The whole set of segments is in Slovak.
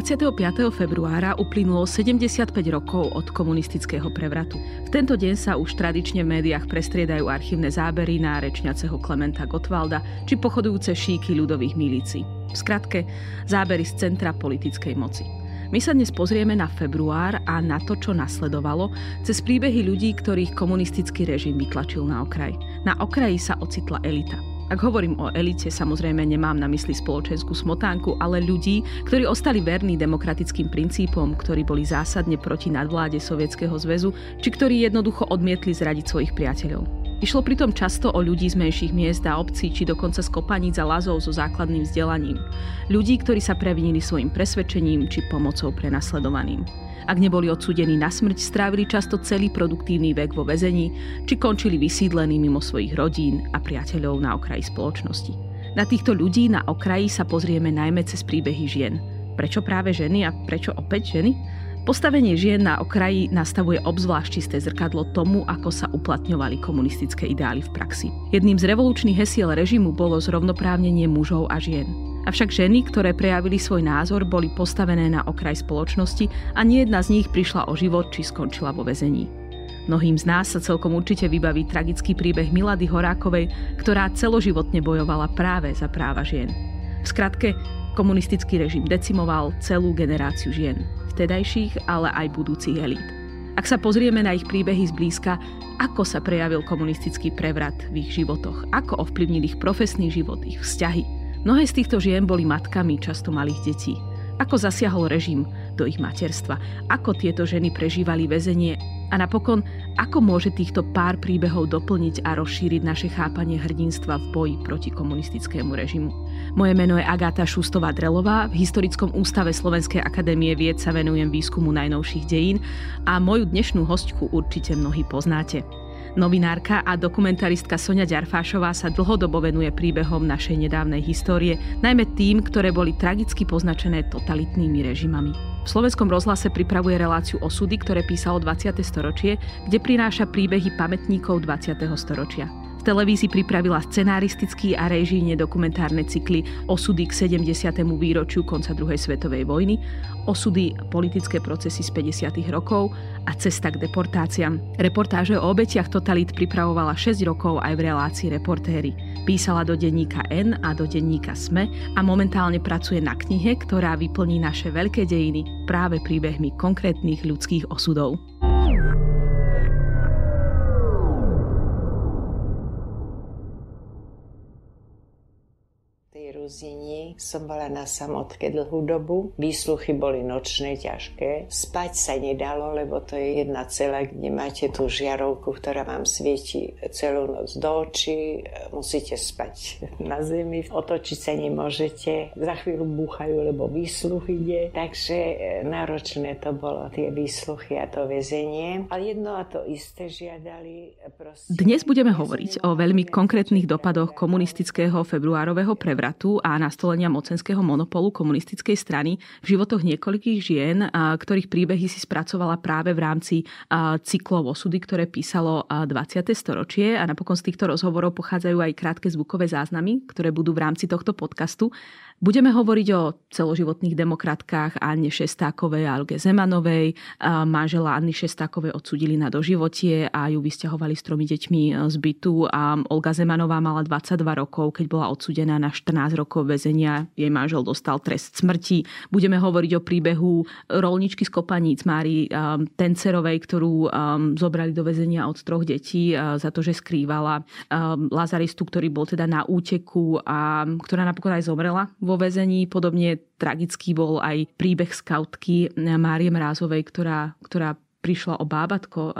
25. februára uplynulo 75 rokov od komunistického prevratu. V tento deň sa už tradične v médiách prestriedajú archívne zábery na rečňaceho Klementa Gottwalda či pochodujúce šíky ľudových milícií. V skratke, zábery z centra politickej moci. My sa dnes pozrieme na február a na to, čo nasledovalo, cez príbehy ľudí, ktorých komunistický režim vytlačil na okraj. Na okraji sa ocitla elita. Ak hovorím o elite, samozrejme nemám na mysli spoločenskú smotánku, ale ľudí, ktorí ostali verní demokratickým princípom, ktorí boli zásadne proti nadvláde Sovietskeho zväzu, či ktorí jednoducho odmietli zradiť svojich priateľov. Išlo pritom často o ľudí z menších miest a obcí, či dokonca z kopaníc a lazov so základným vzdelaním. Ľudí, ktorí sa previnili svojim presvedčením či pomocou prenasledovaným. Ak neboli odsúdení na smrť, strávili často celý produktívny vek vo väzení, či končili vysídlení mimo svojich rodín a priateľov na okraji spoločnosti. Na týchto ľudí na okraji sa pozrieme najmä cez príbehy žien. Prečo práve ženy a prečo opäť ženy? Postavenie žien na okraji nastavuje obzvlášť čisté zrkadlo tomu, ako sa uplatňovali komunistické ideály v praxi. Jedným z revolučných hesiel režimu bolo zrovnoprávnenie mužov a žien. Avšak ženy, ktoré prejavili svoj názor, boli postavené na okraj spoločnosti a nie jedna z nich prišla o život či skončila vo väzení. Mnohým z nás sa celkom určite vybaví tragický príbeh Milady Horákovej, ktorá celoživotne bojovala práve za práva žien. V skratke, komunistický režim decimoval celú generáciu žien, vtedajších, ale aj budúcich elít. Ak sa pozrieme na ich príbehy zblízka, ako sa prejavil komunistický prevrat v ich životoch, ako ovplyvnil ich profesný život, ich vzťahy, Mnohé z týchto žien boli matkami často malých detí. Ako zasiahol režim do ich materstva? Ako tieto ženy prežívali väzenie? A napokon, ako môže týchto pár príbehov doplniť a rozšíriť naše chápanie hrdinstva v boji proti komunistickému režimu? Moje meno je Agáta Šustová-Drelová. V Historickom ústave Slovenskej akadémie vied sa venujem výskumu najnovších dejín a moju dnešnú hostku určite mnohí poznáte. Novinárka a dokumentaristka Sonia Ďarfášová sa dlhodobo venuje príbehom našej nedávnej histórie, najmä tým, ktoré boli tragicky poznačené totalitnými režimami. V slovenskom rozhlase pripravuje reláciu osudy, ktoré písalo 20. storočie, kde prináša príbehy pamätníkov 20. storočia. V televízii pripravila scenaristický a režijne dokumentárne cykly Osudy k 70. výročiu konca druhej svetovej vojny, Osudy politické procesy z 50. rokov a Cesta k deportáciám. Reportáže o obetiach totalít pripravovala 6 rokov aj v relácii reportéry. Písala do denníka N a do denníka SME a momentálne pracuje na knihe, ktorá vyplní naše veľké dejiny práve príbehmi konkrétnych ľudských osudov. sí som bola na samotke dlhú dobu. Výsluchy boli nočné, ťažké. Spať sa nedalo, lebo to je jedna cela, kde máte tú žiarovku, ktorá vám svieti celú noc do očí. Musíte spať na zemi. Otočiť sa nemôžete. Za chvíľu búchajú, lebo výsluch ide. Takže e, náročné to bolo, tie výsluchy a to väzenie. Ale jedno a to isté žiadali. Proste... Dnes budeme hovoriť o veľmi konkrétnych dopadoch komunistického februárového prevratu a nastolenia mocenského monopolu komunistickej strany v životoch niekoľkých žien, ktorých príbehy si spracovala práve v rámci cyklov osudy, ktoré písalo 20. storočie a napokon z týchto rozhovorov pochádzajú aj krátke zvukové záznamy, ktoré budú v rámci tohto podcastu. Budeme hovoriť o celoživotných demokratkách Anne Šestákovej a Alge Zemanovej. Manžela Anny Šestákovej odsudili na doživotie a ju vysťahovali s tromi deťmi z bytu. A Olga Zemanová mala 22 rokov, keď bola odsudená na 14 rokov väzenia. Jej manžel dostal trest smrti. Budeme hovoriť o príbehu rolničky z Kopaníc Mári Tencerovej, ktorú zobrali do väzenia od troch detí za to, že skrývala Lazaristu, ktorý bol teda na úteku a ktorá napokon aj zomrela vo väzení. Podobne tragický bol aj príbeh skautky Márie Mrázovej, ktorá, ktorá prišla o bábatko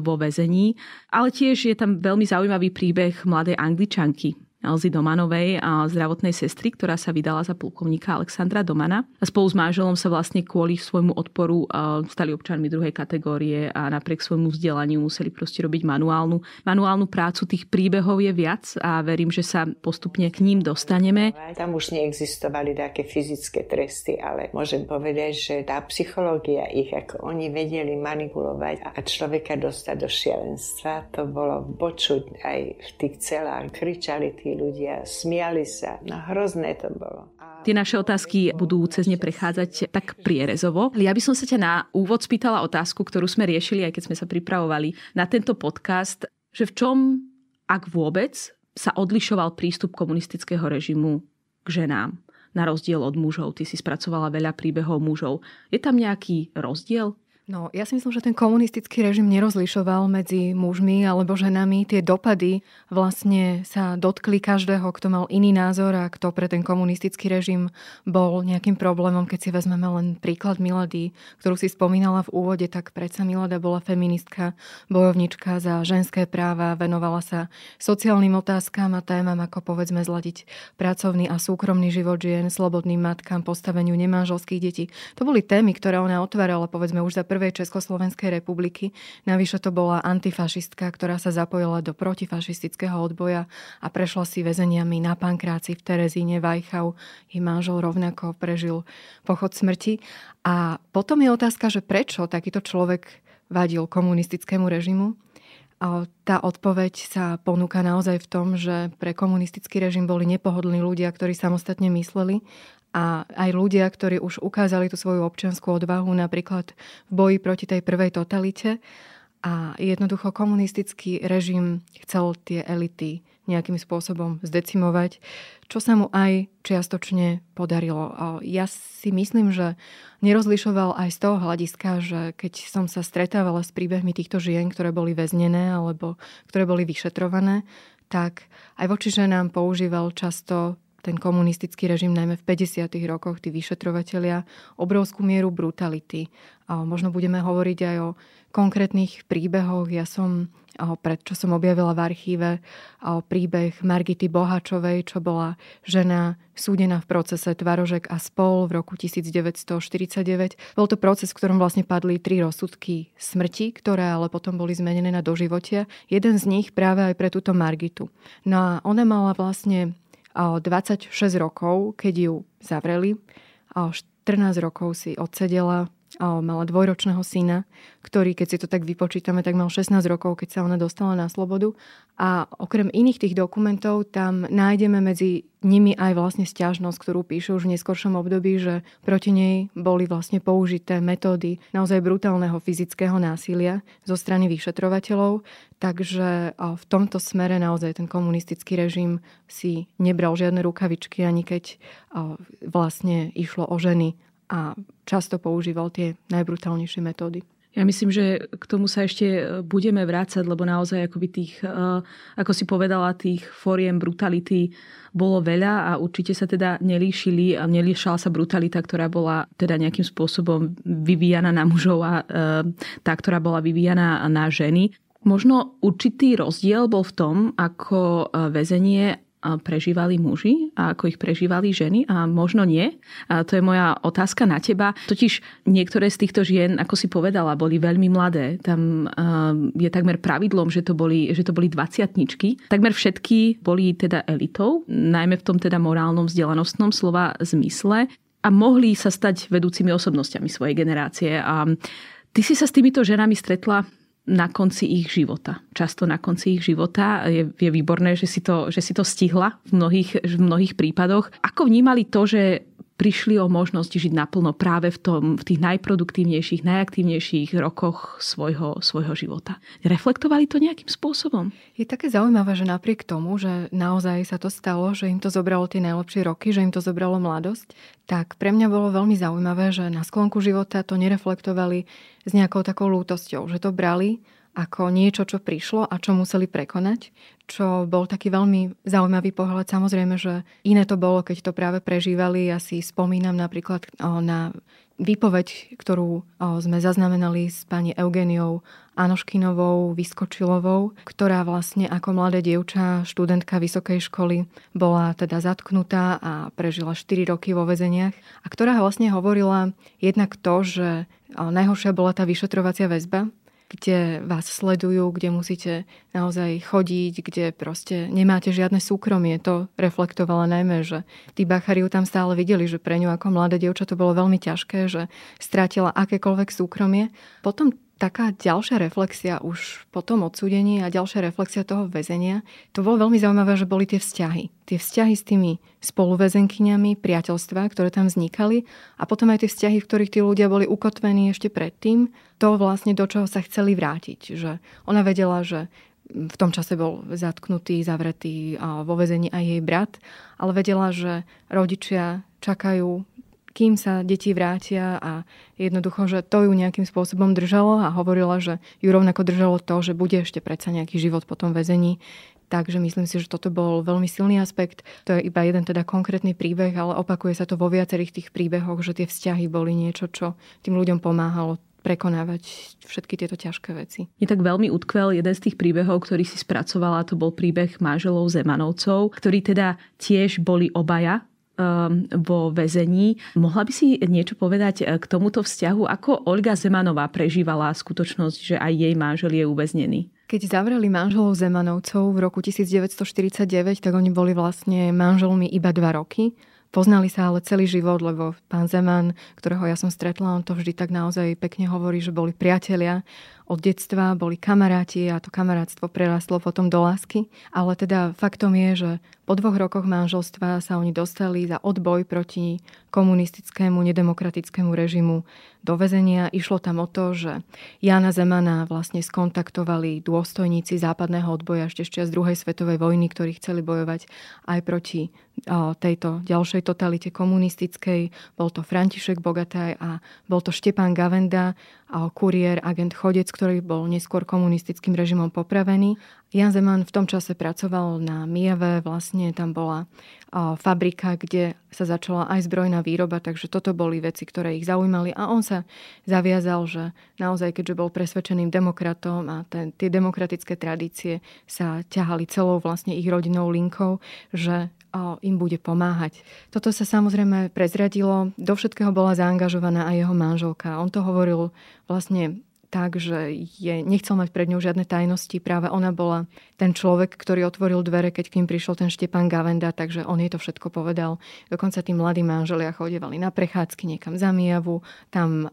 vo väzení. Ale tiež je tam veľmi zaujímavý príbeh mladej angličanky, Elzy Domanovej, a zdravotnej sestry, ktorá sa vydala za plukovníka Alexandra Domana. A spolu s manželom sa vlastne kvôli svojmu odporu stali občanmi druhej kategórie a napriek svojmu vzdelaniu museli proste robiť manuálnu, manuálnu prácu. Tých príbehov je viac a verím, že sa postupne k ním dostaneme. Tam už neexistovali také fyzické tresty, ale môžem povedať, že tá psychológia ich, ako oni vedeli manipulovať a človeka dostať do šialenstva, to bolo počuť aj v tých celách. Kričali tí ľudia, smiali sa. No hrozné to bolo. Tie naše otázky budú cez ne prechádzať tak prierezovo. Ja by som sa ťa na úvod spýtala otázku, ktorú sme riešili, aj keď sme sa pripravovali na tento podcast, že v čom, ak vôbec, sa odlišoval prístup komunistického režimu k ženám na rozdiel od mužov. Ty si spracovala veľa príbehov mužov. Je tam nejaký rozdiel? No, ja si myslím, že ten komunistický režim nerozlišoval medzi mužmi alebo ženami. Tie dopady vlastne sa dotkli každého, kto mal iný názor a kto pre ten komunistický režim bol nejakým problémom. Keď si vezmeme len príklad Milady, ktorú si spomínala v úvode, tak predsa Milada bola feministka, bojovnička za ženské práva, venovala sa sociálnym otázkam a témam, ako povedzme zladiť pracovný a súkromný život žien, slobodným matkám, postaveniu nemanželských detí. To boli témy, ktoré ona otvárala povedzme už za prvej Československej republiky. Navyše to bola antifašistka, ktorá sa zapojila do protifašistického odboja a prešla si väzeniami na Pankráci v Terezíne, Vajchau. Jej manžel rovnako prežil pochod smrti. A potom je otázka, že prečo takýto človek vadil komunistickému režimu. A tá odpoveď sa ponúka naozaj v tom, že pre komunistický režim boli nepohodlní ľudia, ktorí samostatne mysleli a aj ľudia, ktorí už ukázali tú svoju občianskú odvahu napríklad v boji proti tej prvej totalite a jednoducho komunistický režim chcel tie elity nejakým spôsobom zdecimovať, čo sa mu aj čiastočne podarilo. Ja si myslím, že nerozlišoval aj z toho hľadiska, že keď som sa stretávala s príbehmi týchto žien, ktoré boli väznené alebo ktoré boli vyšetrované, tak aj voči ženám používal často ten komunistický režim, najmä v 50. rokoch, tí vyšetrovatelia, obrovskú mieru brutality. Možno budeme hovoriť aj o konkrétnych príbehoch. Ja som, pred čo som objavila v archíve, príbeh Margity Bohačovej, čo bola žena súdená v procese Tvarožek a spol v roku 1949. Bol to proces, v ktorom vlastne padli tri rozsudky smrti, ktoré ale potom boli zmenené na doživotia. Jeden z nich práve aj pre túto Margitu. No a ona mala vlastne 26 rokov, keď ju zavreli. 14 rokov si odsedela, mala dvojročného syna, ktorý, keď si to tak vypočítame, tak mal 16 rokov, keď sa ona dostala na slobodu. A okrem iných tých dokumentov tam nájdeme medzi nimi aj vlastne stiažnosť, ktorú píšu už v neskoršom období, že proti nej boli vlastne použité metódy naozaj brutálneho fyzického násilia zo strany vyšetrovateľov. Takže v tomto smere naozaj ten komunistický režim si nebral žiadne rukavičky, ani keď vlastne išlo o ženy a často používal tie najbrutálnejšie metódy. Ja myslím, že k tomu sa ešte e, budeme vrácať, lebo naozaj akoby tých, e, ako si povedala, tých fóriem brutality bolo veľa a určite sa teda nelíšili a nelíšala sa brutalita, ktorá bola teda nejakým spôsobom vyvíjana na mužov a e, tá, ktorá bola vyvíjana na ženy. Možno určitý rozdiel bol v tom, ako väzenie prežívali muži a ako ich prežívali ženy a možno nie. A to je moja otázka na teba. Totiž niektoré z týchto žien, ako si povedala, boli veľmi mladé. Tam je takmer pravidlom, že to boli, že to boli dvaciatničky. Takmer všetky boli teda elitou, najmä v tom teda morálnom vzdelanostnom slova zmysle a mohli sa stať vedúcimi osobnosťami svojej generácie. A ty si sa s týmito ženami stretla na konci ich života. Často na konci ich života. Je, je výborné, že si, to, že si to stihla v mnohých, v mnohých prípadoch. Ako vnímali to, že prišli o možnosť žiť naplno práve v, tom, v tých najproduktívnejších, najaktívnejších rokoch svojho, svojho života. Reflektovali to nejakým spôsobom? Je také zaujímavé, že napriek tomu, že naozaj sa to stalo, že im to zobralo tie najlepšie roky, že im to zobralo mladosť, tak pre mňa bolo veľmi zaujímavé, že na sklonku života to nereflektovali s nejakou takou lútosťou, že to brali ako niečo, čo prišlo a čo museli prekonať, čo bol taký veľmi zaujímavý pohľad. Samozrejme, že iné to bolo, keď to práve prežívali. Ja si spomínam napríklad na výpoveď, ktorú sme zaznamenali s pani Eugeniou Anoškinovou Vyskočilovou, ktorá vlastne ako mladé dievča, študentka vysokej školy, bola teda zatknutá a prežila 4 roky vo väzeniach a ktorá vlastne hovorila jednak to, že najhoršia bola tá vyšetrovacia väzba, kde vás sledujú, kde musíte naozaj chodiť, kde proste nemáte žiadne súkromie. To reflektovala najmä, že tí bachari tam stále videli, že pre ňu ako mladé dievča to bolo veľmi ťažké, že strátila akékoľvek súkromie. Potom taká ďalšia reflexia už po tom odsúdení a ďalšia reflexia toho väzenia, to bolo veľmi zaujímavé, že boli tie vzťahy. Tie vzťahy s tými spoluväzenkyňami, priateľstva, ktoré tam vznikali a potom aj tie vzťahy, v ktorých tí ľudia boli ukotvení ešte predtým, to vlastne do čoho sa chceli vrátiť. Že ona vedela, že v tom čase bol zatknutý, zavretý vo vezení aj jej brat, ale vedela, že rodičia čakajú kým sa deti vrátia a jednoducho, že to ju nejakým spôsobom držalo a hovorila, že ju rovnako držalo to, že bude ešte predsa nejaký život po tom väzení. Takže myslím si, že toto bol veľmi silný aspekt. To je iba jeden teda konkrétny príbeh, ale opakuje sa to vo viacerých tých príbehoch, že tie vzťahy boli niečo, čo tým ľuďom pomáhalo prekonávať všetky tieto ťažké veci. Je tak veľmi utkvel jeden z tých príbehov, ktorý si spracovala, to bol príbeh máželov Zemanovcov, ktorí teda tiež boli obaja vo väzení. Mohla by si niečo povedať eh, k tomuto vzťahu? Ako Olga Zemanová prežívala skutočnosť, že aj jej manžel je uväznený? Keď zavreli manželov Zemanovcov v roku 1949, tak oni boli vlastne manželmi iba dva roky. Poznali sa ale celý život, lebo pán Zeman, ktorého ja som stretla, on to vždy tak naozaj pekne hovorí, že boli priatelia od detstva, boli kamaráti a to kamarátstvo prerastlo potom do lásky. Ale teda faktom je, že po dvoch rokoch manželstva sa oni dostali za odboj proti komunistickému, nedemokratickému režimu do väzenia. Išlo tam o to, že Jana Zemana vlastne skontaktovali dôstojníci západného odboja ešte z druhej svetovej vojny, ktorí chceli bojovať aj proti tejto ďalšej totalite komunistickej. Bol to František Bogataj a bol to Štepán Gavenda, kuriér, agent Chodec, ktorý bol neskôr komunistickým režimom popravený. Jan Zeman v tom čase pracoval na Mieve, vlastne tam bola fabrika, kde sa začala aj zbrojná výroba, takže toto boli veci, ktoré ich zaujímali a on sa zaviazal, že naozaj, keďže bol presvedčeným demokratom a ten, tie demokratické tradície sa ťahali celou vlastne ich rodinou linkou, že im bude pomáhať. Toto sa samozrejme prezradilo, do všetkého bola zaangažovaná aj jeho manželka. On to hovoril vlastne tak, že je, nechcel mať pred ňou žiadne tajnosti. Práve ona bola ten človek, ktorý otvoril dvere, keď k ním prišiel ten Štepan Gavenda, takže on jej to všetko povedal. Dokonca tí mladí manželia chodevali na prechádzky niekam za Mijavu, tam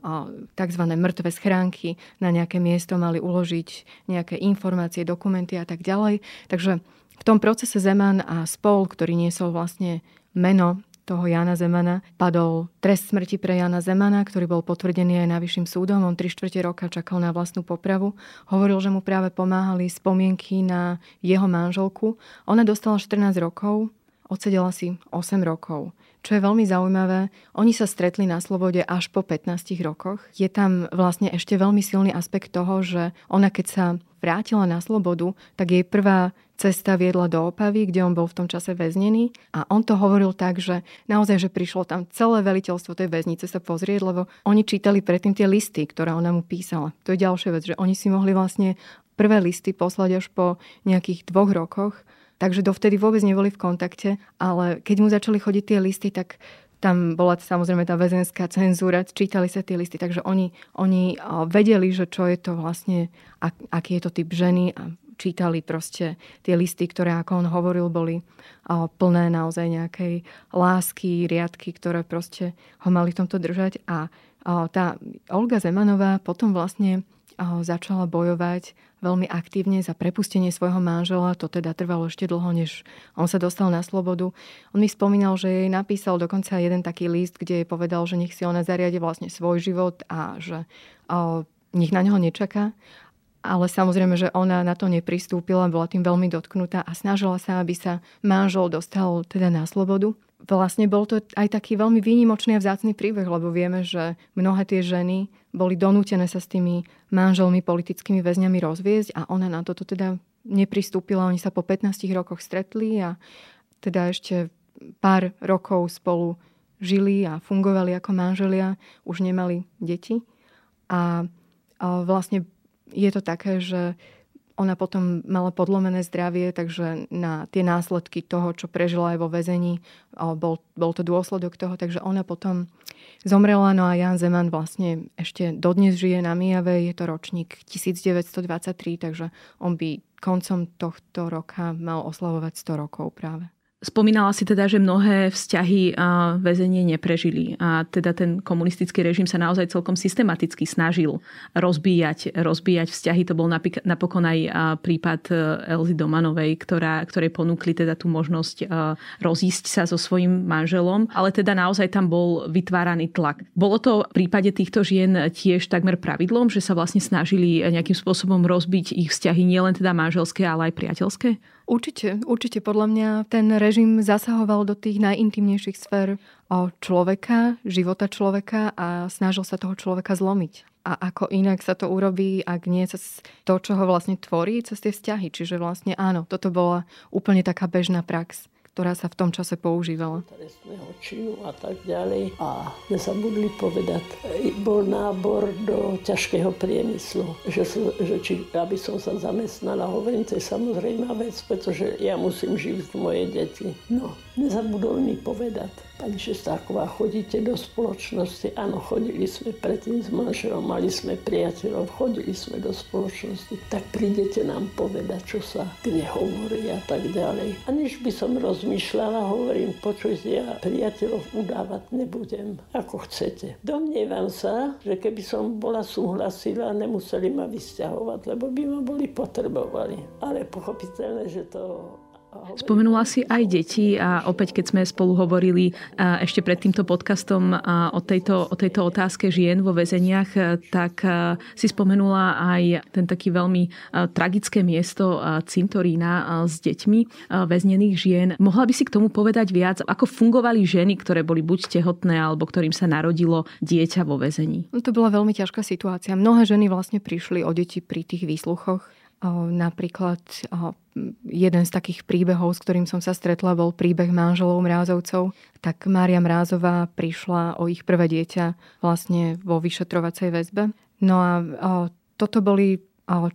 tzv. mŕtve schránky na nejaké miesto mali uložiť nejaké informácie, dokumenty a tak ďalej. Takže v tom procese Zeman a spol, ktorý niesol vlastne meno toho Jana Zemana padol trest smrti pre Jana Zemana, ktorý bol potvrdený aj najvyšším súdom. On 3 čtvrte roka čakal na vlastnú popravu. Hovoril, že mu práve pomáhali spomienky na jeho manželku. Ona dostala 14 rokov, odsedela si 8 rokov. Čo je veľmi zaujímavé, oni sa stretli na slobode až po 15 rokoch. Je tam vlastne ešte veľmi silný aspekt toho, že ona keď sa vrátila na slobodu, tak jej prvá cesta viedla do Opavy, kde on bol v tom čase väznený a on to hovoril tak, že naozaj, že prišlo tam celé veliteľstvo tej väznice sa pozrieť, lebo oni čítali predtým tie listy, ktoré ona mu písala. To je ďalšia vec, že oni si mohli vlastne prvé listy poslať až po nejakých dvoch rokoch, takže dovtedy vôbec neboli v kontakte, ale keď mu začali chodiť tie listy, tak tam bola samozrejme tá väzenská cenzúra, čítali sa tie listy, takže oni, oni vedeli, že čo je to vlastne, ak, aký je to typ ženy a čítali proste tie listy, ktoré, ako on hovoril, boli plné naozaj nejakej lásky, riadky, ktoré proste ho mali v tomto držať. A tá Olga Zemanová potom vlastne začala bojovať veľmi aktívne za prepustenie svojho manžela. To teda trvalo ešte dlho, než on sa dostal na slobodu. On mi spomínal, že jej napísal dokonca jeden taký list, kde jej povedal, že nech si ona zariadi vlastne svoj život a že nech na neho nečaká. Ale samozrejme, že ona na to nepristúpila, bola tým veľmi dotknutá a snažila sa, aby sa manžel dostal teda na slobodu. Vlastne bol to aj taký veľmi výnimočný a vzácný príbeh, lebo vieme, že mnohé tie ženy boli donútené sa s tými manželmi, politickými väzňami rozviezť a ona na toto teda nepristúpila. Oni sa po 15 rokoch stretli a teda ešte pár rokov spolu žili a fungovali ako manželia, už nemali deti. A, a vlastne je to také, že ona potom mala podlomené zdravie, takže na tie následky toho, čo prežila aj vo väzení, bol, bol to dôsledok toho, takže ona potom zomrela, no a Jan Zeman vlastne ešte dodnes žije na Mijave, je to ročník 1923, takže on by koncom tohto roka mal oslavovať 100 rokov práve. Spomínala si teda, že mnohé vzťahy väzenie neprežili a teda ten komunistický režim sa naozaj celkom systematicky snažil rozbíjať, rozbíjať vzťahy. To bol napokon aj prípad e, Elzy Domanovej, ktorá, ktorej ponúkli teda tú možnosť e, rozísť sa so svojím manželom, ale teda naozaj tam bol vytváraný tlak. Bolo to v prípade týchto žien tiež takmer pravidlom, že sa vlastne snažili nejakým spôsobom rozbiť ich vzťahy nielen teda manželské, ale aj priateľské? Určite, určite podľa mňa ten režim zasahoval do tých najintimnejších sfér človeka, života človeka a snažil sa toho človeka zlomiť. A ako inak sa to urobí, ak nie cez to, čo ho vlastne tvorí, cez tie vzťahy. Čiže vlastne áno, toto bola úplne taká bežná prax ktorá sa v tom čase používala. Trestného činu a tak ďalej. A nezabudli povedať, bol nábor do ťažkého priemyslu, že, že či, aby som sa zamestnala. Hovorím, to je samozrejmá vec, pretože ja musím živiť moje deti. No, nezabudol mi povedať Pani Šestáková, chodíte do spoločnosti? Áno, chodili sme predtým s manželom, mali sme priateľov, chodili sme do spoločnosti. Tak prídete nám povedať, čo sa kde hovorí a tak ďalej. A než by som rozmýšľala, hovorím, počujte, ja priateľov udávať nebudem, ako chcete. Domnievam sa, že keby som bola súhlasila, nemuseli ma vysťahovať, lebo by ma boli potrebovali. Ale pochopiteľné, že to Spomenula si aj deti a opäť, keď sme spolu hovorili ešte pred týmto podcastom o tejto, o tejto otázke žien vo väzeniach, tak si spomenula aj ten taký veľmi tragické miesto cintorína s deťmi väznených žien. Mohla by si k tomu povedať viac, ako fungovali ženy, ktoré boli buď tehotné, alebo ktorým sa narodilo dieťa vo väzení? No to bola veľmi ťažká situácia. Mnohé ženy vlastne prišli o deti pri tých výsluchoch Napríklad jeden z takých príbehov, s ktorým som sa stretla, bol príbeh manželov Mrázovcov. Tak Mária Mrázová prišla o ich prvé dieťa vlastne vo vyšetrovacej väzbe. No a toto boli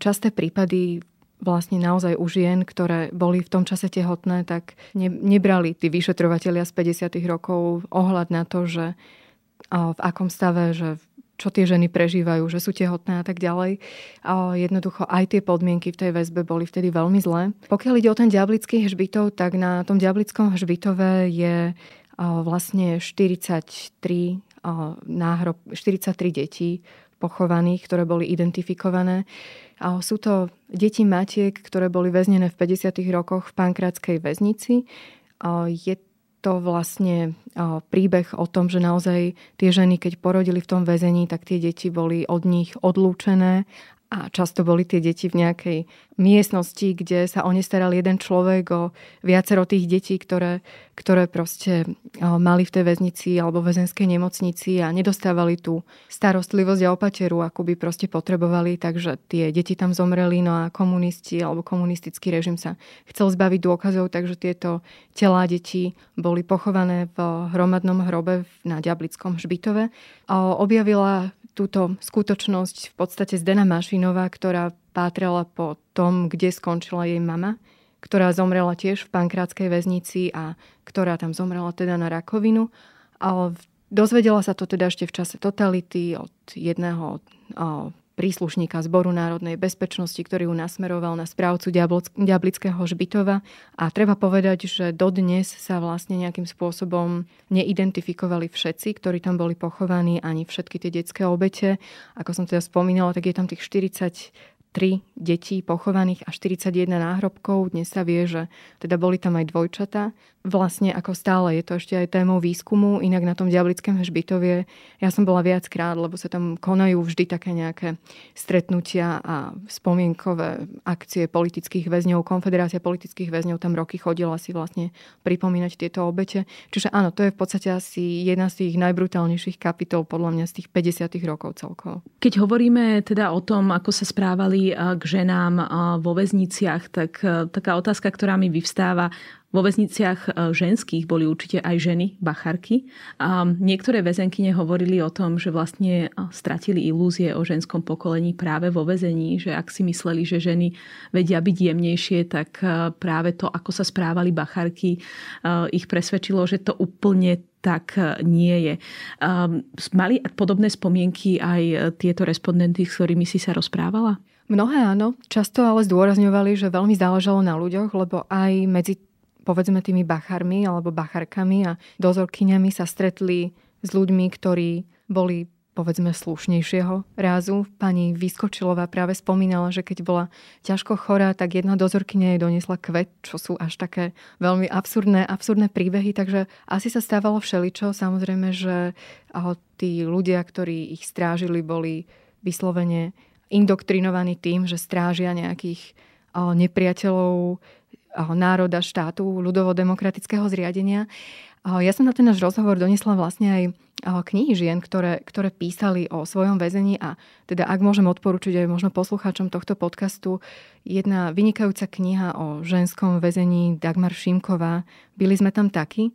časté prípady vlastne naozaj u žien, ktoré boli v tom čase tehotné, tak ne, nebrali tí vyšetrovateľia z 50. rokov ohľad na to, že v akom stave, že čo tie ženy prežívajú, že sú tehotné a tak ďalej. A jednoducho aj tie podmienky v tej väzbe boli vtedy veľmi zlé. Pokiaľ ide o ten diablický hžbitov, tak na tom diablickom hžbitove je vlastne 43 náhrob, 43 detí pochovaných, ktoré boli identifikované. A sú to deti matiek, ktoré boli väznené v 50. rokoch v Pankrátskej väznici. Je to vlastne príbeh o tom, že naozaj tie ženy, keď porodili v tom väzení, tak tie deti boli od nich odlúčené a často boli tie deti v nejakej miestnosti, kde sa o ne staral jeden človek, o viacero tých detí, ktoré, ktoré proste mali v tej väznici alebo väzenskej nemocnici a nedostávali tú starostlivosť a opateru, ako by proste potrebovali, takže tie deti tam zomreli, no a komunisti alebo komunistický režim sa chcel zbaviť dôkazov, takže tieto telá detí boli pochované v hromadnom hrobe na Ďablickom hřbitove. Objavila túto skutočnosť v podstate Zdena Mašinová, ktorá pátrala po tom, kde skončila jej mama, ktorá zomrela tiež v pankrátskej väznici a ktorá tam zomrela teda na rakovinu. A dozvedela sa to teda ešte v čase totality od jedného príslušníka Zboru národnej bezpečnosti, ktorý ju nasmeroval na správcu Diablického žbitova. A treba povedať, že dodnes sa vlastne nejakým spôsobom neidentifikovali všetci, ktorí tam boli pochovaní, ani všetky tie detské obete. Ako som teda spomínala, tak je tam tých 40 3 detí pochovaných a 41 náhrobkov. Dnes sa vie, že teda boli tam aj dvojčata. Vlastne ako stále je to ešte aj témou výskumu, inak na tom Diablickom hžbitovie ja som bola viackrát, lebo sa tam konajú vždy také nejaké stretnutia a spomienkové akcie politických väzňov. Konfederácia politických väzňov tam roky chodila si vlastne pripomínať tieto obete. Čiže áno, to je v podstate asi jedna z tých najbrutálnejších kapitol podľa mňa z tých 50 rokov celkovo. Keď hovoríme teda o tom, ako sa správali k ženám vo väzniciach, tak e, taká otázka, ktorá mi vyvstáva, vo väzniciach e, ženských boli určite aj ženy, bacharky. A niektoré väzenkyne hovorili o tom, že vlastne e, stratili ilúzie o ženskom pokolení práve vo väzení, že ak si mysleli, že ženy vedia byť jemnejšie, tak práve to, ako sa správali bacharky, ich presvedčilo, že to úplne tak nie je. Mali podobné spomienky aj tieto respondenty, s ktorými si sa rozprávala? Mnohé áno, často ale zdôrazňovali, že veľmi záležalo na ľuďoch, lebo aj medzi povedzme tými bacharmi alebo bacharkami a dozorkyňami sa stretli s ľuďmi, ktorí boli povedzme slušnejšieho rázu. Pani Vyskočilová práve spomínala, že keď bola ťažko chorá, tak jedna dozorkynia jej doniesla kvet, čo sú až také veľmi absurdné, absurdné príbehy, takže asi sa stávalo všeličo. Samozrejme, že tí ľudia, ktorí ich strážili, boli vyslovene indoktrinovaní tým, že strážia nejakých nepriateľov národa, štátu, ľudovo-demokratického zriadenia. Ja som na ten náš rozhovor donesla vlastne aj knihy žien, ktoré, ktoré písali o svojom väzení a teda ak môžem odporučiť aj možno poslucháčom tohto podcastu, jedna vynikajúca kniha o ženskom väzení Dagmar Šimková, byli sme tam takí,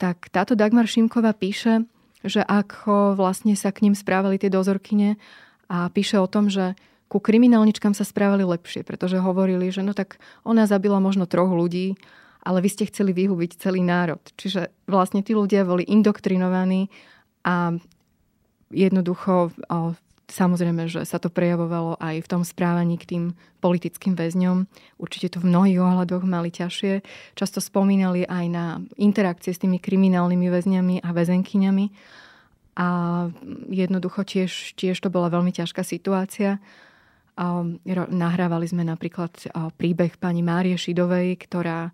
tak táto Dagmar Šimková píše, že ako vlastne sa k ním správali tie dozorkyne a píše o tom, že ku kriminálničkám sa správali lepšie, pretože hovorili, že no tak ona zabila možno troch ľudí, ale vy ste chceli vyhubiť celý národ. Čiže vlastne tí ľudia boli indoktrinovaní a jednoducho samozrejme, že sa to prejavovalo aj v tom správaní k tým politickým väzňom. Určite to v mnohých ohľadoch mali ťažšie. Často spomínali aj na interakcie s tými kriminálnymi väzňami a väzenkyňami. A jednoducho tiež, tiež to bola veľmi ťažká situácia. Nahrávali sme napríklad príbeh pani Márie Šidovej, ktorá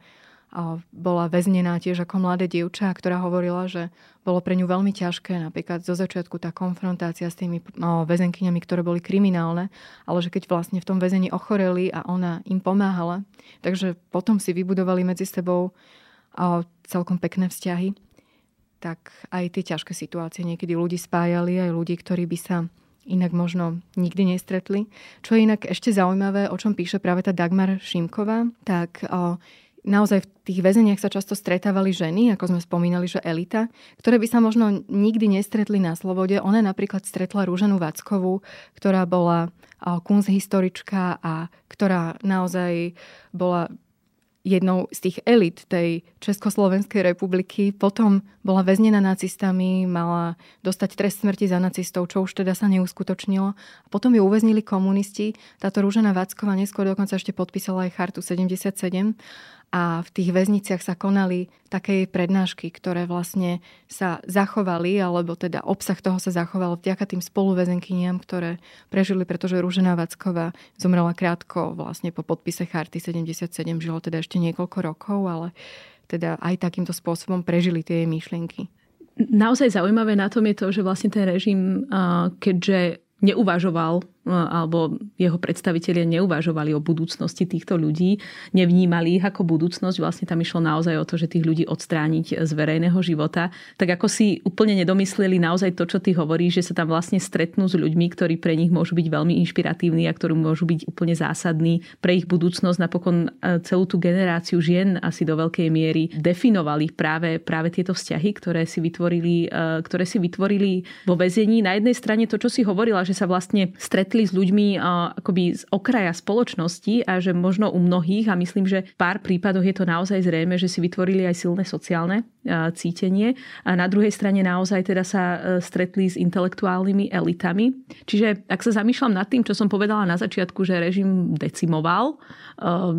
bola väznená tiež ako mladé dievča, ktorá hovorila, že bolo pre ňu veľmi ťažké napríklad zo začiatku tá konfrontácia s tými väzenkyňami, ktoré boli kriminálne, ale že keď vlastne v tom väzení ochoreli a ona im pomáhala, takže potom si vybudovali medzi sebou celkom pekné vzťahy, tak aj tie ťažké situácie niekedy ľudí spájali, aj ľudí, ktorí by sa inak možno nikdy nestretli. Čo je inak ešte zaujímavé, o čom píše práve tá Dagmar Šimková, tak naozaj v tých väzeniach sa často stretávali ženy, ako sme spomínali, že elita, ktoré by sa možno nikdy nestretli na slobode. Ona napríklad stretla Rúženu Vackovú, ktorá bola kunsthistorička a ktorá naozaj bola jednou z tých elit tej Československej republiky. Potom bola väznená nacistami, mala dostať trest smrti za nacistov, čo už teda sa neuskutočnilo. A potom ju uväznili komunisti. Táto Rúžena Vacková neskôr dokonca ešte podpísala aj chartu 77 a v tých väzniciach sa konali také prednášky, ktoré vlastne sa zachovali, alebo teda obsah toho sa zachoval vďaka tým spoluväzenkyniam, ktoré prežili, pretože Rúžena Vacková zomrela krátko vlastne po podpise Charty 77, žilo teda ešte niekoľko rokov, ale teda aj takýmto spôsobom prežili tie jej myšlienky. Naozaj zaujímavé na tom je to, že vlastne ten režim, keďže neuvažoval alebo jeho predstavitelia neuvažovali o budúcnosti týchto ľudí, nevnímali ich ako budúcnosť. Vlastne tam išlo naozaj o to, že tých ľudí odstrániť z verejného života. Tak ako si úplne nedomysleli naozaj to, čo ty hovoríš, že sa tam vlastne stretnú s ľuďmi, ktorí pre nich môžu byť veľmi inšpiratívni a ktorí môžu byť úplne zásadní pre ich budúcnosť. Napokon e, celú tú generáciu žien asi do veľkej miery definovali práve, práve tieto vzťahy, ktoré si, vytvorili, e, ktoré si vytvorili vo väzení. Na jednej strane to, čo si hovorila, že sa vlastne stretli stretli s ľuďmi akoby z okraja spoločnosti a že možno u mnohých, a myslím, že v pár prípadoch je to naozaj zrejme, že si vytvorili aj silné sociálne cítenie. A na druhej strane naozaj teda sa e, stretli s intelektuálnymi elitami. Čiže ak sa zamýšľam nad tým, čo som povedala na začiatku, že režim decimoval e,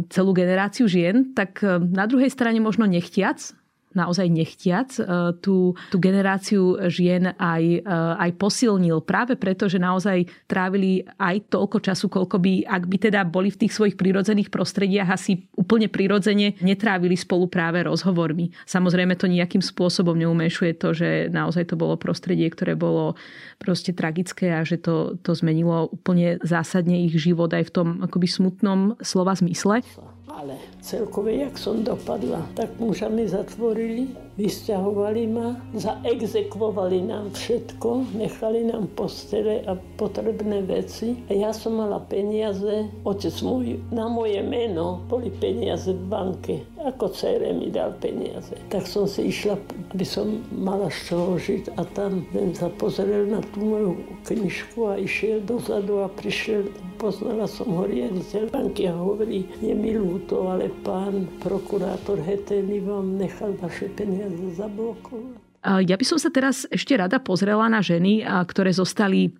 celú generáciu žien, tak e, na druhej strane možno nechtiac naozaj nechtiac e, tú, tú generáciu žien aj, e, aj posilnil práve preto, že naozaj trávili aj toľko času, koľko by, ak by teda boli v tých svojich prírodzených prostrediach asi úplne prirodzene netrávili spolu práve rozhovormi. Samozrejme to nejakým spôsobom neumenšuje to, že naozaj to bolo prostredie, ktoré bolo proste tragické a že to, to zmenilo úplne zásadne ich život aj v tom akoby smutnom slova zmysle. Ale celkové, jak som dopadla, tak muža mi zatvorili, vysťahovali ma, zaexekvovali nám všetko, nechali nám postele a potrebné veci. A ja som mala peniaze, otec môj, na moje meno boli peniaze v banke. Ako cére mi dal peniaze. Tak som si išla, aby som mala z čoho žiť a tam ten sa pozrel na tú moju knižku a išiel dozadu a prišiel poznala som ho riaditeľ banky a hovorí, je mi ľúto, ale pán prokurátor Heteny vám nechal vaše peniaze zablokovať. Ja by som sa teraz ešte rada pozrela na ženy, ktoré zostali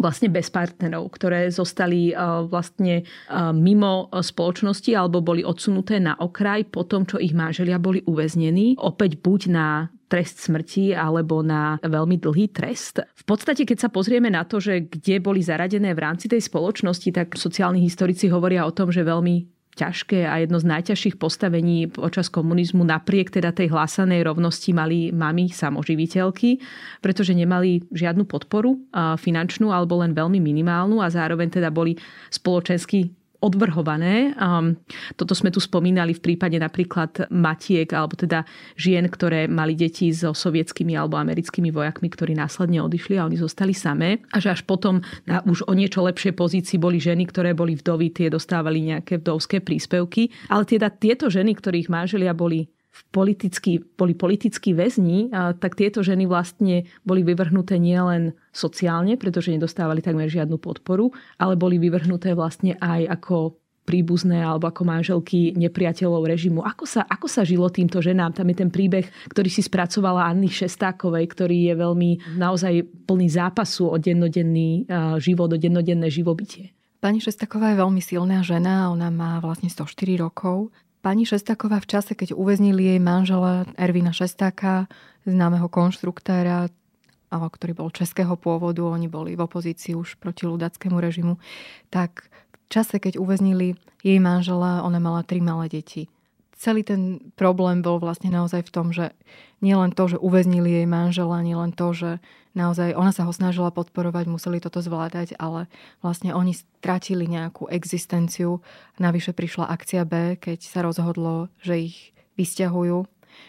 vlastne bez partnerov, ktoré zostali vlastne mimo spoločnosti alebo boli odsunuté na okraj po tom, čo ich manželia boli uväznení. Opäť buď na trest smrti alebo na veľmi dlhý trest. V podstate, keď sa pozrieme na to, že kde boli zaradené v rámci tej spoločnosti, tak sociálni historici hovoria o tom, že veľmi ťažké a jedno z najťažších postavení počas komunizmu napriek teda tej hlásanej rovnosti mali mami samoživiteľky, pretože nemali žiadnu podporu finančnú alebo len veľmi minimálnu a zároveň teda boli spoločensky odvrhované. Um, toto sme tu spomínali v prípade napríklad matiek alebo teda žien, ktoré mali deti so sovietskými alebo americkými vojakmi, ktorí následne odišli a oni zostali samé. A že až potom na už o niečo lepšej pozícii boli ženy, ktoré boli vdovy, tie dostávali nejaké vdovské príspevky. Ale teda tieto ženy, ktorých manželia boli v politický, boli politickí väzni, tak tieto ženy vlastne boli vyvrhnuté nielen sociálne, pretože nedostávali takmer žiadnu podporu, ale boli vyvrhnuté vlastne aj ako príbuzné alebo ako manželky nepriateľov režimu. Ako sa, ako sa žilo týmto ženám? Tam je ten príbeh, ktorý si spracovala Anny Šestákovej, ktorý je veľmi naozaj plný zápasu o dennodenný život, o dennodenné živobytie. Pani Šestáková je veľmi silná žena, ona má vlastne 104 rokov. Pani Šestáková v čase, keď uväznili jej manžela Ervina Šestáka, známeho konštruktéra, ktorý bol českého pôvodu, oni boli v opozícii už proti ľudackému režimu, tak v čase, keď uväznili jej manžela, ona mala tri malé deti. Celý ten problém bol vlastne naozaj v tom, že nielen to, že uväznili jej manžela, nielen to, že naozaj ona sa ho snažila podporovať, museli toto zvládať, ale vlastne oni stratili nejakú existenciu. Navyše prišla akcia B, keď sa rozhodlo, že ich vysťahujú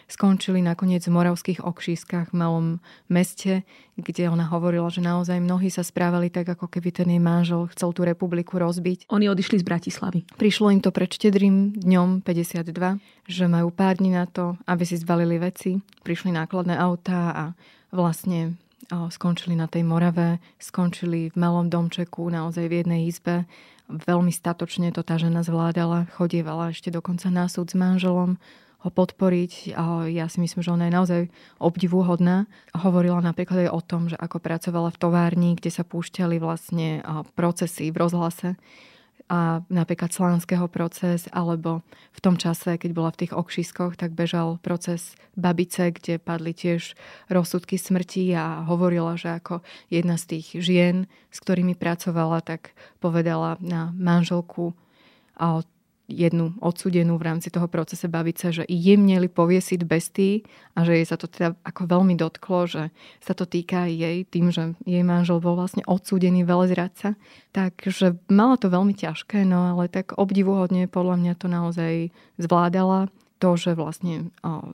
skončili nakoniec v Moravských okšískach v malom meste, kde ona hovorila, že naozaj mnohí sa správali tak, ako keby ten jej manžel chcel tú republiku rozbiť. Oni odišli z Bratislavy. Prišlo im to pred štedrým dňom 52, že majú pár dní na to, aby si zbalili veci. Prišli nákladné autá a vlastne skončili na tej Morave, skončili v malom domčeku, naozaj v jednej izbe. Veľmi statočne to tá žena zvládala, chodievala ešte dokonca na súd s manželom, ho podporiť. Ja si myslím, že ona je naozaj obdivuhodná. Hovorila napríklad aj o tom, že ako pracovala v továrni, kde sa púšťali vlastne procesy v rozhlase a napríklad slánského proces, alebo v tom čase, keď bola v tých okšiskoch, tak bežal proces babice, kde padli tiež rozsudky smrti a hovorila, že ako jedna z tých žien, s ktorými pracovala, tak povedala na manželku jednu odsudenú v rámci toho procese baviť sa, že jej mieli poviesiť besty a že jej sa to teda ako veľmi dotklo, že sa to týka jej tým, že jej manžel bol vlastne odsúdený veľzradca. Takže mala to veľmi ťažké, no ale tak obdivuhodne podľa mňa to naozaj zvládala. To, že vlastne o,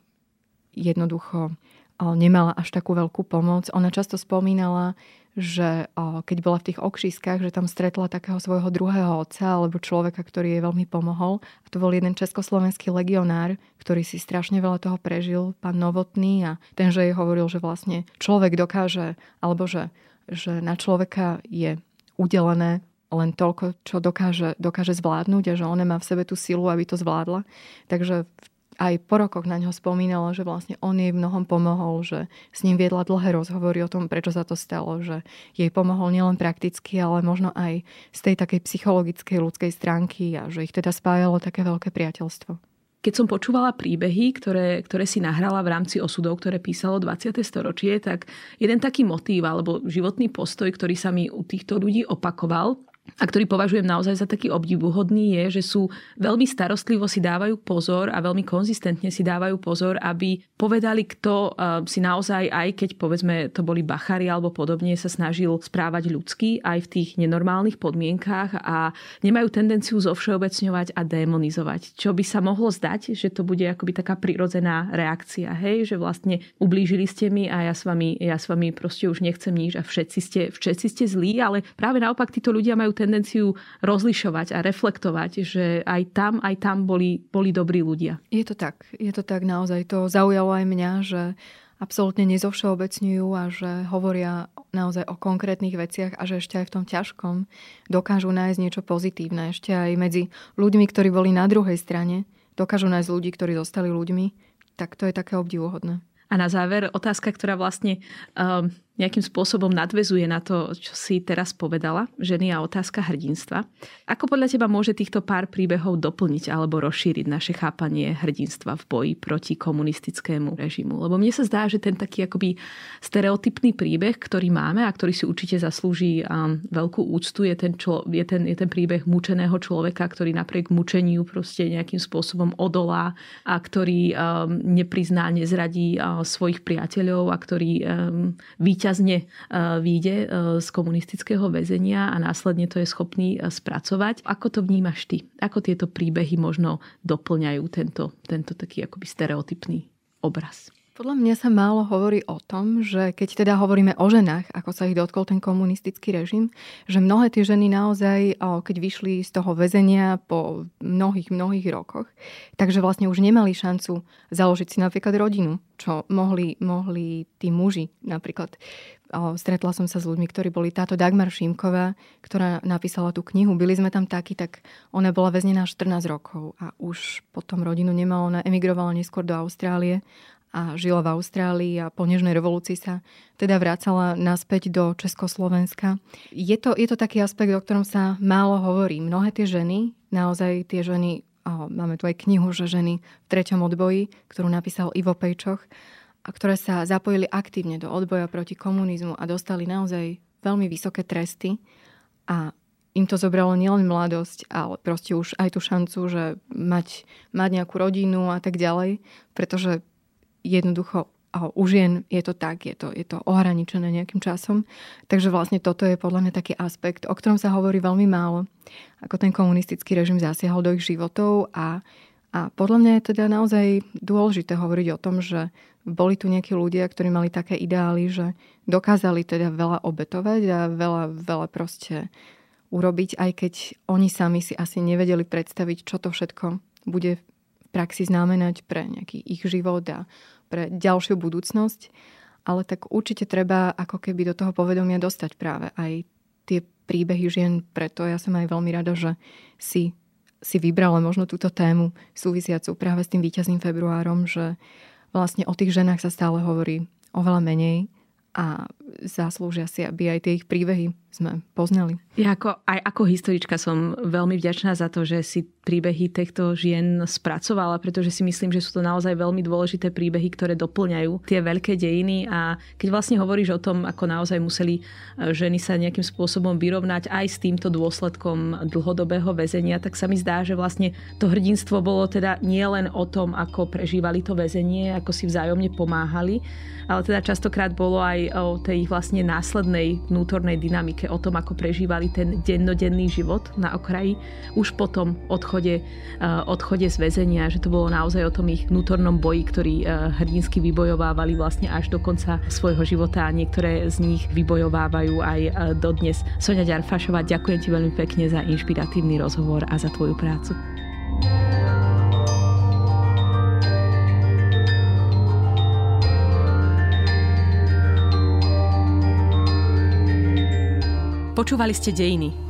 jednoducho o, nemala až takú veľkú pomoc. Ona často spomínala, že keď bola v tých okšískach, že tam stretla takého svojho druhého otca alebo človeka, ktorý jej veľmi pomohol. A to bol jeden československý legionár, ktorý si strašne veľa toho prežil, pán Novotný a ten, že jej hovoril, že vlastne človek dokáže, alebo že, že na človeka je udelené len toľko, čo dokáže, dokáže zvládnuť a že ona má v sebe tú silu, aby to zvládla. Takže v aj po rokoch na ňo spomínala, že vlastne on jej mnohom pomohol, že s ním viedla dlhé rozhovory o tom, prečo sa to stalo, že jej pomohol nielen prakticky, ale možno aj z tej takej psychologickej ľudskej stránky a že ich teda spájalo také veľké priateľstvo. Keď som počúvala príbehy, ktoré, ktoré si nahrala v rámci osudov, ktoré písalo 20. storočie, tak jeden taký motív alebo životný postoj, ktorý sa mi u týchto ľudí opakoval, a ktorý považujem naozaj za taký obdivuhodný, je, že sú veľmi starostlivo si dávajú pozor a veľmi konzistentne si dávajú pozor, aby povedali, kto eh, si naozaj, aj keď povedzme to boli bachary alebo podobne, sa snažil správať ľudsky aj v tých nenormálnych podmienkách a nemajú tendenciu zovšeobecňovať a demonizovať. Čo by sa mohlo zdať, že to bude akoby taká prirodzená reakcia, hej, že vlastne ublížili ste mi a ja s vami, ja s vami proste už nechcem nič a všetci ste, všetci ste zlí, ale práve naopak títo ľudia majú tendenciu rozlišovať a reflektovať, že aj tam, aj tam boli, boli dobrí ľudia. Je to tak. Je to tak naozaj. To zaujalo aj mňa, že absolútne nezovšeobecňujú a že hovoria naozaj o konkrétnych veciach a že ešte aj v tom ťažkom dokážu nájsť niečo pozitívne. Ešte aj medzi ľuďmi, ktorí boli na druhej strane, dokážu nájsť ľudí, ktorí zostali ľuďmi, tak to je také obdivuhodné. A na záver otázka, ktorá vlastne um, nejakým spôsobom nadvezuje na to, čo si teraz povedala, ženy a otázka hrdinstva. Ako podľa teba môže týchto pár príbehov doplniť alebo rozšíriť naše chápanie hrdinstva v boji proti komunistickému režimu? Lebo mne sa zdá, že ten taký akoby stereotypný príbeh, ktorý máme a ktorý si určite zaslúži veľkú úctu, je ten, člo, je ten, je ten príbeh mučeného človeka, ktorý napriek mučeniu proste nejakým spôsobom odolá a ktorý um, neprizná, nezradí uh, svojich priateľov a ktorý um, výťazne e, vyjde e, z komunistického väzenia a následne to je schopný e, spracovať. Ako to vnímaš ty? Ako tieto príbehy možno doplňajú tento, tento taký akoby stereotypný obraz? Podľa mňa sa málo hovorí o tom, že keď teda hovoríme o ženách, ako sa ich dotkol ten komunistický režim, že mnohé tie ženy naozaj, keď vyšli z toho väzenia po mnohých, mnohých rokoch, takže vlastne už nemali šancu založiť si napríklad rodinu, čo mohli, mohli tí muži napríklad. Stretla som sa s ľuďmi, ktorí boli táto Dagmar Šímková, ktorá napísala tú knihu. Byli sme tam takí, tak ona bola väznená 14 rokov a už potom rodinu nemala. Ona emigrovala neskôr do Austrálie a žila v Austrálii a po Nežnej revolúcii sa teda vracala naspäť do Československa. Je to, je to taký aspekt, o ktorom sa málo hovorí. Mnohé tie ženy, naozaj tie ženy, oh, máme tu aj knihu, že ženy v treťom odboji, ktorú napísal Ivo Pejčoch, a ktoré sa zapojili aktívne do odboja proti komunizmu a dostali naozaj veľmi vysoké tresty a im to zobralo nielen mladosť, ale proste už aj tú šancu, že mať, mať nejakú rodinu a tak ďalej, pretože jednoducho u žien je to tak, je to, je to ohraničené nejakým časom. Takže vlastne toto je podľa mňa taký aspekt, o ktorom sa hovorí veľmi málo, ako ten komunistický režim zasiahol do ich životov a, a podľa mňa je teda naozaj dôležité hovoriť o tom, že boli tu nejakí ľudia, ktorí mali také ideály, že dokázali teda veľa obetovať a veľa, veľa proste urobiť, aj keď oni sami si asi nevedeli predstaviť, čo to všetko bude praxi znamenať pre nejaký ich život a pre ďalšiu budúcnosť. Ale tak určite treba ako keby do toho povedomia dostať práve aj tie príbehy žien. Preto ja som aj veľmi rada, že si, si vybrala možno túto tému súvisiacu práve s tým víťazným februárom, že vlastne o tých ženách sa stále hovorí oveľa menej a zaslúžia si, aby aj tie ich príbehy sme poznali. Ja ako, aj ako historička som veľmi vďačná za to, že si príbehy týchto žien spracovala, pretože si myslím, že sú to naozaj veľmi dôležité príbehy, ktoré doplňajú tie veľké dejiny a keď vlastne hovoríš o tom, ako naozaj museli e, ženy sa nejakým spôsobom vyrovnať aj s týmto dôsledkom dlhodobého väzenia, tak sa mi zdá, že vlastne to hrdinstvo bolo teda nielen o tom, ako prežívali to väzenie, ako si vzájomne pomáhali, ale teda častokrát bolo aj o tej vlastne následnej vnútornej dynamike, o tom, ako prežívali ten dennodenný život na okraji, už po tom odchode, eh, odchode z väzenia, že to bolo naozaj o tom ich vnútornom boji, ktorý eh, hrdinsky vybojovávali vlastne až do konca svojho života a niektoré z nich vybojovávajú aj eh, dodnes. Sonia Ďarfašová, ďakujem ti veľmi pekne za inšpiratívny rozhovor a za tvoju prácu. Počúvali ste Dejiny,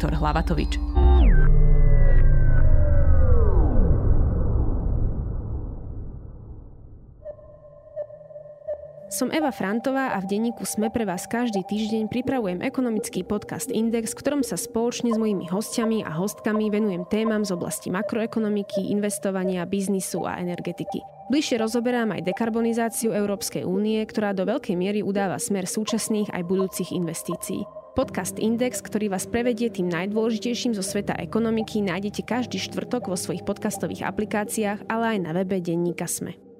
Viktor Hlavatovič. Som Eva Frantová a v denníku Sme pre vás každý týždeň pripravujem ekonomický podcast Index, v ktorom sa spoločne s mojimi hostiami a hostkami venujem témam z oblasti makroekonomiky, investovania, biznisu a energetiky. Bližšie rozoberám aj dekarbonizáciu Európskej únie, ktorá do veľkej miery udáva smer súčasných aj budúcich investícií. Podcast Index, ktorý vás prevedie tým najdôležitejším zo sveta ekonomiky, nájdete každý štvrtok vo svojich podcastových aplikáciách, ale aj na webe denníka Sme.